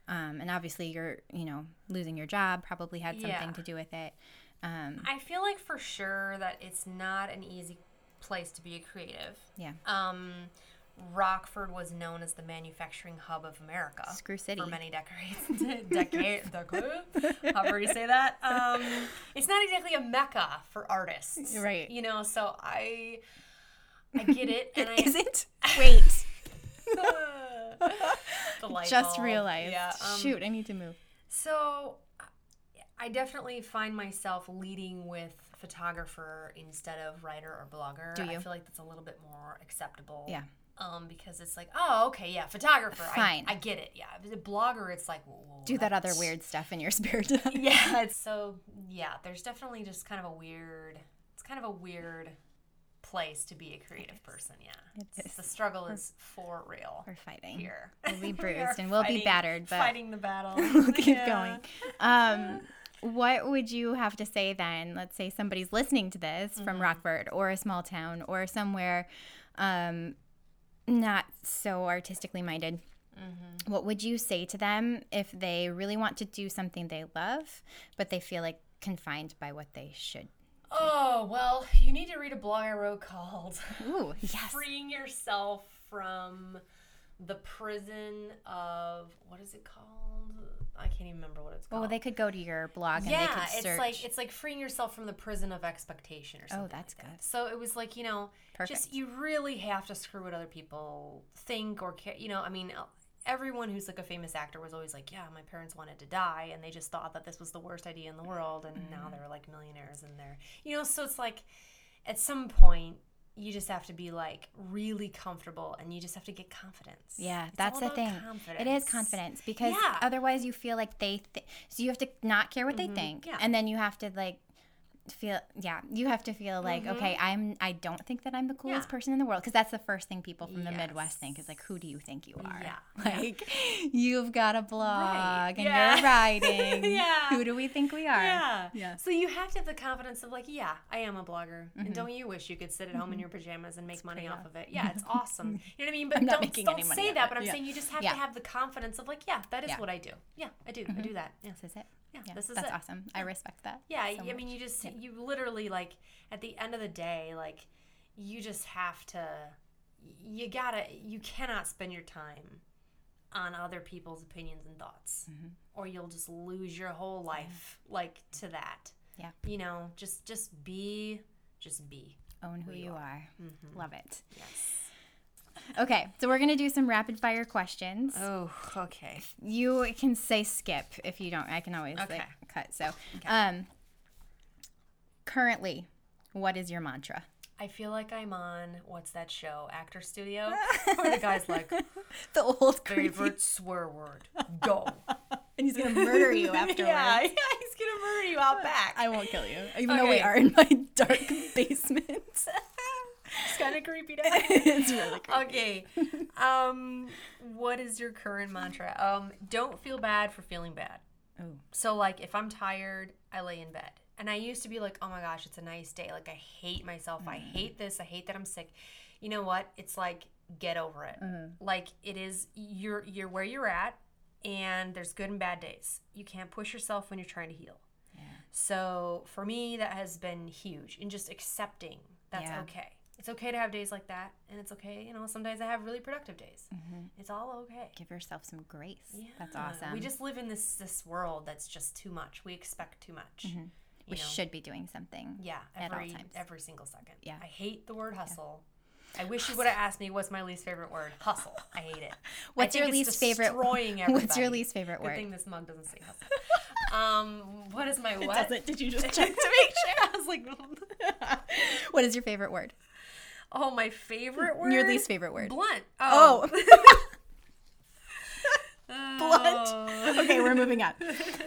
um, and obviously you're you know losing your job probably had something Yeah. to do with it um, I feel like for sure that it's not an easy place to be a creative. yeah Um, Rockford was known as the manufacturing hub of America. Screw City. For many decades. Decade. Decade. However you say that. Um, it's not exactly a mecca for artists. Right. You know, so I I get it. And I isn't wait the light just realized Yeah. um, shoot I need to move so I definitely find myself leading with photographer instead of writer or blogger. Do you? I feel like that's a little bit more acceptable. Yeah. Um, because it's like, oh, okay, yeah, photographer. Fine. I, I get it. Yeah. If it's a blogger, it's like, whoa, whoa, do that other weird stuff in your spare time Yeah. It's, so yeah, there's definitely just kind of a weird. It's kind of a weird place to be a creative person. Yeah. It It's- is. The struggle is for real we're fighting here. We'll be bruised are and we'll be battered, but- fighting the battle. we'll keep Yeah. going um, what would you have to say then? Let's say somebody's listening to this from Rockford or a small town or somewhere um, not so artistically minded. What would you say to them if they really want to do something they love, but they feel like confined by what they should? Oh, well, you need to read a blog I wrote called Ooh, yes. Freeing Yourself from the Prison of what is it called? I can't even remember what it's called. Well, they could go to your blog and they yeah, could it's like it's like freeing yourself from the prison of expectation or oh, something. Oh, that's like that. good. So it was like you know, Perfect. just you really have to screw what other people think or care. You know, I mean, everyone who's like a famous actor was always like, yeah, my parents wanted to die, and they just thought that this was the worst idea in the world, and Mm-hmm. now they're like millionaires, and they're you know, so it's like at some point. You just have to be like really comfortable, and you just have to get confidence. Yeah, It's that's the thing. It is confidence. confidence because Yeah. otherwise you feel like they. Th- so you have to not care what they think, Mm-hmm. yeah. and then you have to like feel yeah you have to feel like okay i'm i don't think that i'm the coolest Mm-hmm. Yeah. person in the world because that's the first thing people from the midwest think is like who do you think you are Yeah. like you've got a blog and Yeah. you're writing Yeah. who do we think we are Yeah. yeah So you have to have the confidence of like, yeah, I am a blogger, and don't you wish you could sit at home in your pajamas and make money Mm-hmm. off of it? Yeah, it's awesome. You know what I mean? But I'm don't don't any money say that. But I'm Yeah. saying you just have Yeah. to have the confidence of like, yeah, that is Yeah. Mm-hmm. what I do. Yeah, I do. I do that. Yeah. this is it Yeah, yeah this is that's it. awesome i respect that Yeah, so I mean, you just you literally like at the end of the day, like you just have to, you gotta, you cannot spend your time on other people's opinions and thoughts, Mm-hmm. or you'll just lose your whole life like to that. Yeah. You know, just just be, just be. own who you you are, Mm-hmm. love it Yes. Okay so we're gonna do some rapid fire questions Oh, okay. you can say skip if you don't i can always like, cut so um currently what is your mantra I feel like I'm on what's that show, Actor Studio, where the guy's like, the old creepy favorite swear word, go. and he's gonna murder you afterwards. yeah, yeah, he's gonna murder you out back. I won't kill you, even though we are in my dark basement. It's kind of creepy. It's really creepy. okay. Um, what is your current mantra? Um, don't feel bad for feeling bad. Oh, So like, if I'm tired, I lay in bed. And I used to be like, oh my gosh, it's a nice day. Like I hate myself. I hate this. I hate that I'm sick. You know what? It's like get over it. Like it is. You're you're where you're at, and there's good and bad days. You can't push yourself when you're trying to heal. Yeah. So for me, that has been huge in just accepting that's Yeah. okay. It's okay to have days like that, and it's okay. You know, sometimes I have really productive days. It's all okay. give yourself some grace. yeah. That's awesome. We just live in this this world that's just too much. We expect too much. Mm-hmm. We know? should be doing something. Yeah, at all every times. every single second. Yeah. I hate the word hustle. I wish you would have asked me what's my least favorite word. Hustle. I hate it. What's your least favorite? Destroying everybody. What's your least favorite word? Good thing this mug doesn't say hustle. um, what is my what? Did you just check to make sure. I was like, what is your favorite word? Oh, my favorite word. Your least favorite word? Blunt. Oh. Oh. okay, we're moving on.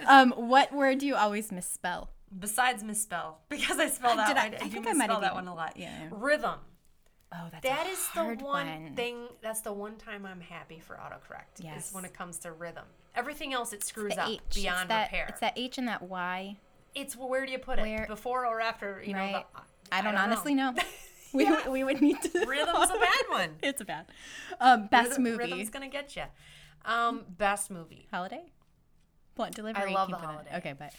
Um, what word do you always misspell? Besides misspell, because I spell that. Did I- I, I do think I might have that one a lot. yeah. Rhythm. Oh, that's That is the hard one, thing. That's the one time I'm happy for autocorrect. Yes. Is when it comes to rhythm. Everything else it screws up H. beyond it's that, repair. It's that H and that Y. It's where do you put it? Where- Before or after? You know. The, I don't, know. honestly know. We, would- we would need to. Rhythm's a bad one. It's a bad. Um, best Rhythm- movie. Rhythm's gonna get you. Um, best movie. Holiday. Blunt delivery. I love The. Holiday. Okay, but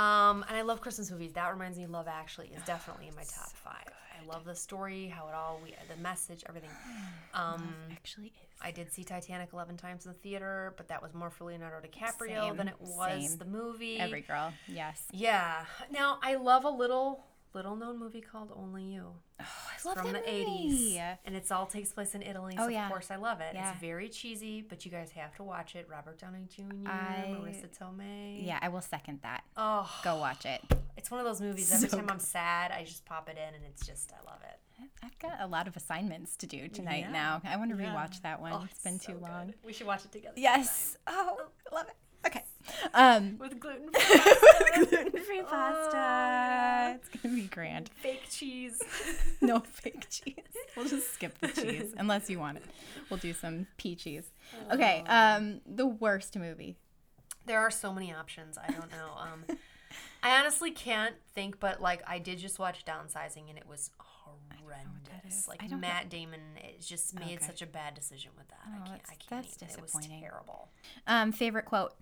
Um, and I love Christmas movies. That reminds me, Love Actually is definitely in my top five. I love the story, how it all, we, the message, everything. Um, actually is. I did see Titanic 11 times in the theater, but that was more for Leonardo DiCaprio Same, than it was same. the movie. Every girl. Yes. yeah. Now, I love a little little known movie called Only You. Oh, I love from the movie. 80s. And it's all takes place in Italy. Oh, so yeah. of course I love it. Yeah. It's very cheesy, but you guys have to watch it. Robert Downey Jr., I- Marisa Tomei. Yeah, I will second that. Oh, Go watch it. it's one of those movies. Every So time I'm sad, I just pop it in, and it's just I love it. I've got a lot of assignments to do tonight Yeah. now. I want to rewatch that one. Oh, it's been so too good. long. We should watch it together. Yes. Oh, I love it. Okay. Um, With gluten gluten-free pasta. It's gonna be grand. fake cheese. No fake cheese. We'll just skip the cheese unless you want it. We'll do some pea cheese. Okay. Um, the worst movie. There are so many options. I don't know. Um, I honestly can't think, but like I did just watch Downsizing, and it was horrendous. Like I Matt Damon it just made Okay. such a bad decision with that. I Oh, can't. that's- I can't that's even. It was disappointing. terrible. Um, favorite quote.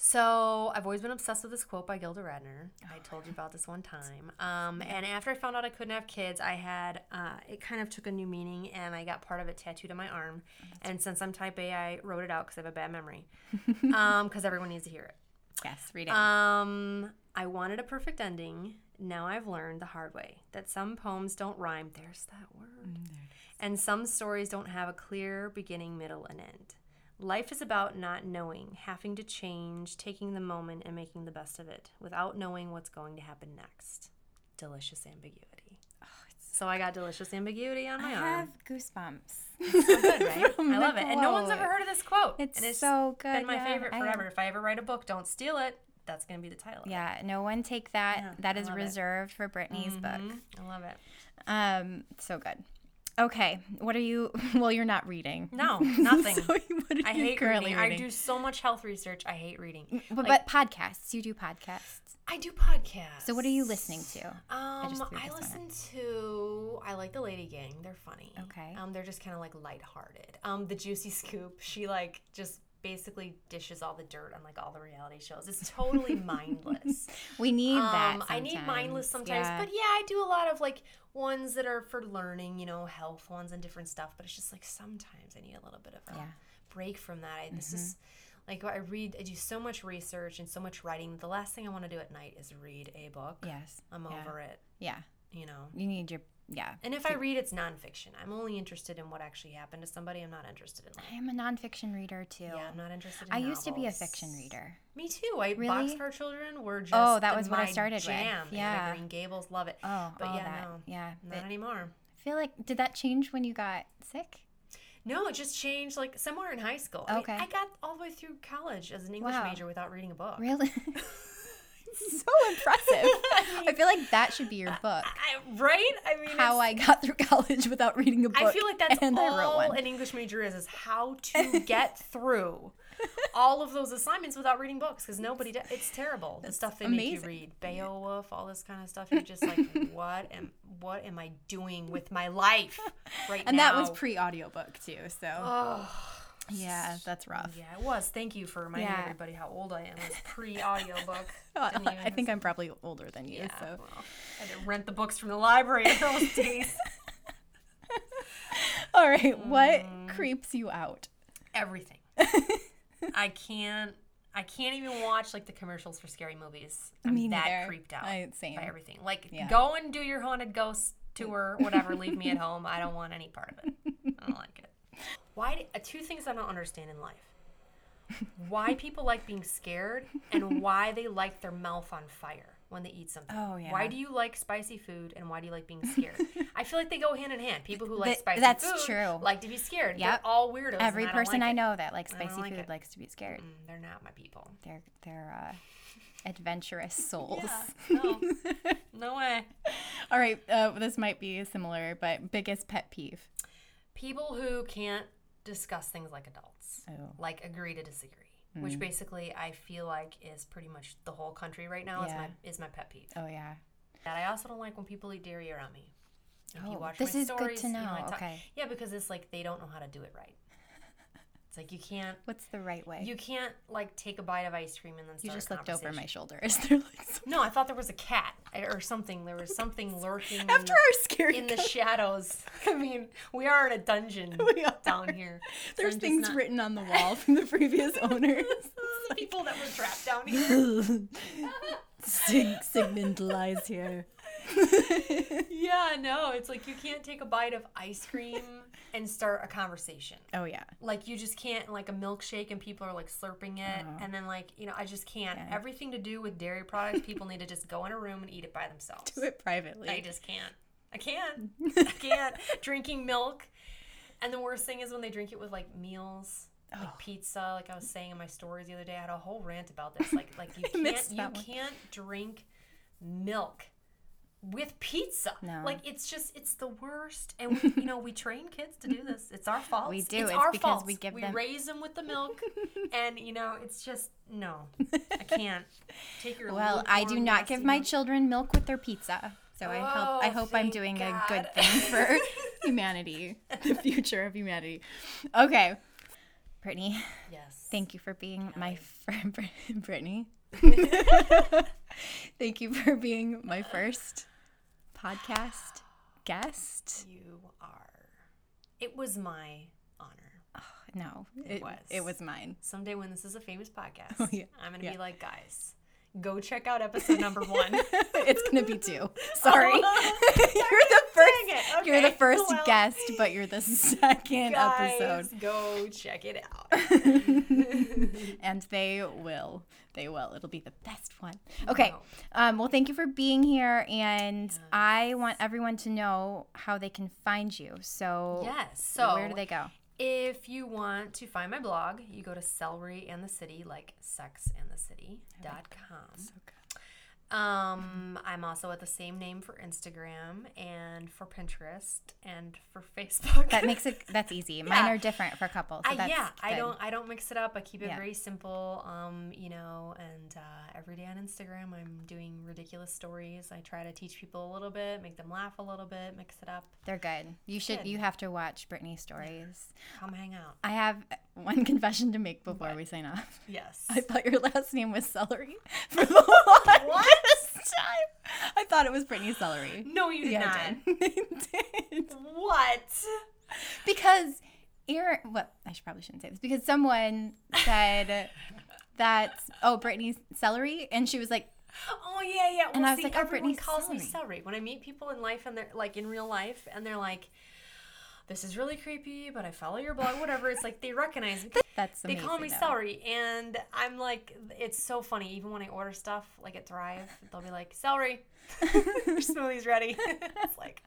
So I've always been obsessed with this quote by Gilda Radner. Oh, I told you about this one time. Um, and after I found out I couldn't have kids, I had uh, it kind of took a new meaning, and I got part of it tattooed on my arm. And since I'm Type A, I wrote it out because I have a bad memory. Because everyone needs to hear it. Yes. Read it. Um, I wanted a perfect ending. Now I've learned the hard way that some poems don't rhyme. There's that word. And some stories don't have a clear beginning, middle, and end. Life is about not knowing, having to change, taking the moment, and making the best of it without knowing what's going to happen next. Delicious ambiguity. so I got delicious ambiguity on I my arm. I have goosebumps. So good, right? I love it. And no one's ever heard of this quote. It's and it's so good, been my yeah, favorite forever. have- If I ever write a book, don't steal it. that's gonna be the title. of it. Yeah, no one take that. Yeah, that I is love it. reserved for Brittany's book. Mhm. I love it. Um, so good. Okay, what are you? Well, you're not reading. No, nothing. so I hate currently reading. I do so much health research. I hate reading. but, like- but podcasts. You do podcasts. I do podcasts. So what are you listening to? Um, I, one listen to. I like the Lady Gang. They're funny. Okay. Um, they're just kind of like lighthearted. Um, the Juicy Scoop. She like just basically dishes all the dirt on like all the reality shows. It's totally mindless. We need that. Um, I need mindless sometimes, yeah. but yeah, I do a lot of like ones that are for learning, you know, health ones and different stuff. But it's just like sometimes I need a little bit of a Yeah. break from that. I, this is like I read, I do so much research and so much writing. The last thing I want to do at night is read a book. yes. I'm yeah. over it, Yeah. you know. You need your yeah. And if I read, it's nonfiction. I'm only interested in what actually happened to somebody. I'm not interested in like, I am a nonfiction reader too. yeah, I'm not interested. in I used to be a fiction reader. Me too. I Really? Boxcar Children were just Oh, that was what I started with. jam. Yeah. Anne Green Gables, love it. Oh, But yeah, that. no, Yeah. Not But anymore. I feel like did that change when you got sick? No, it just changed like somewhere in high school. I mean, Okay. I got all the way through college as an English Wow. major without reading a book. Really? so impressive. I feel like that should be your book. I, right? I mean, How I got through college without reading a book. I feel like that's and all an English major is: is how to get through all of those assignments without reading books because nobody. does. It's terrible. the stuff they make you amazing. read, Beowulf, all this kind of stuff. You're just like, what am what am I doing with my life right And now? that was pre audiobook too. So Oh, yeah, that's rough. yeah, it was. Thank you for reminding Yeah. everybody how old I am. It pre-audiobook. Oh, Didn't I think I'm probably older than you. Yeah, So well, I had to rent the books from the library in those days. all right, what Mm. creeps you out? Everything. I can't. I can't even watch like the commercials for scary movies. I'm Me that neither. creeped out I- same. by everything. Like, Yeah. go and do your haunted ghost tour, whatever. leave me at home. I don't want any part of it. I don't like it. Why? Uh, two things I don't understand in life: why people like being scared, and why they like their mouth on fire when they eat something. Oh, yeah. Why do you like spicy food, and why do you like being scared? I feel like they go hand in hand. People who like Th- spicy that's food true. like to be scared. They're all weirdos. and Every I person like I it. know that likes spicy like food it. likes to be scared. Mm, they're not my people. They're they're uh, adventurous souls. Yeah, no, no way. All right, uh, this might be similar, but biggest pet peeve. People who can't discuss things like adults, Oh. like agree to disagree, which mm. basically I feel like is pretty much the whole country right now. Is my is my pet peeve. Oh yeah. And I also don't like when people eat dairy around me. If Oh, you watch this my is good stories, to you know. Talk- Okay. Yeah, because it's like they don't know how to do it right. It's like you can't What's the right way? you can't like take a bite of ice cream and then You just looked over my shoulder. Is there like some- No, I thought there was a cat or something. There was something lurking in after the, our scary in the shadows. I mean, we are in a dungeon down here. There's things not- written on the wall from the previous owners. the people that were trapped down here. Sig- Sigmund lies here. yeah, no, it's like you can't take a bite of ice cream and start a conversation. Oh yeah. Like you just can't like a milkshake and people are like slurping it uh-huh. and then like, you know, I just can't. Yeah. Everything to do with dairy products, people need to just go in a room and eat it by themselves. Do it privately. I just can't. I can't. I can't. Drinking milk. And the worst thing is when they drink it with like meals, like oh. pizza. Like I was saying in my stories the other day, I had a whole rant about this. Like like you can't you one. can't drink milk with pizza. No. Like it's just it's the worst. And we you know, we train kids to do this. It's our fault. We do. It's, It's our because fault. we give we them- raise them with the milk. and you know, it's just no. I can't. Take your Well, I do not give my nasty children milk with their pizza. So I hope I Oh, hope I'm doing a good thing for humanity, the future of humanity. Okay. Brittany, Yes. thank you for being my friend Brittany. thank you for being my first podcast guest. You are. It was my honor. Oh, no, it, was. it was mine. Someday when this is a famous oh, podcast, Oh, yeah. I'm gonna Yeah. be like, guys, go check out episode number one. it's gonna be two. Sorry, you're the first. Dang it. You're the first guest, but you're the second Guys, episode. go check it out. and they will. They will. It'll be the best one. Okay. Wow. Um, well, thank you for being here, and I want everyone to know how they can find you. So, yes. So where do they go? If you want to find my blog, you go to celery and the city, like sexandthecity.com. So good. Um, I'm also at the same name for Instagram and for Pinterest and for Facebook. That makes it that's easy. Mine are different for couples. So yeah, I don't I don't mix it up. I keep it Yeah. very simple. Um, you know, and uh, every day on Instagram, I'm doing ridiculous stories. I try to teach people a little bit, make them laugh a little bit, mix it up. They're good. You should Good. you have to watch Brittany's stories. Come hang out. I have one confession to make before we sign off. Yes. I thought your last name was Celery for the longest time. I thought it was Brittany Celery. no, you did Yeah, not. I did. Did. What? Because Erin, well, I should probably shouldn't say this because someone said that oh Brittany's Celery, and she was like, Oh yeah, yeah. Well, And I was see, like, oh, everyone Brittany's calls me celery. celery when I meet people in life, and they're like in real life, and they're like, "This is really creepy," but I follow your blog, whatever. It's like they recognize me. "That's amazing, They call me though." celery, and I'm like, it's so funny. Even when I order stuff, like at Thrive, they'll be like, "Celery, your smoothie's ready." it's like,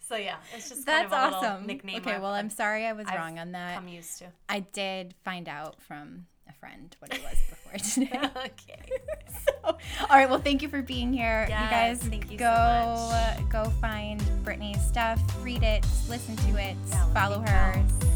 so yeah, it's just kind That's of a little awesome. nickname. Okay, I've- well, I'm sorry I was I've wrong on that. I'm used to. I did find out from friend what it was before today. okay. so, all right. Well, thank you for being here. you guys thank you so go uh, go find Brittany's stuff, read it, listen to it, Yeah, follow her. know.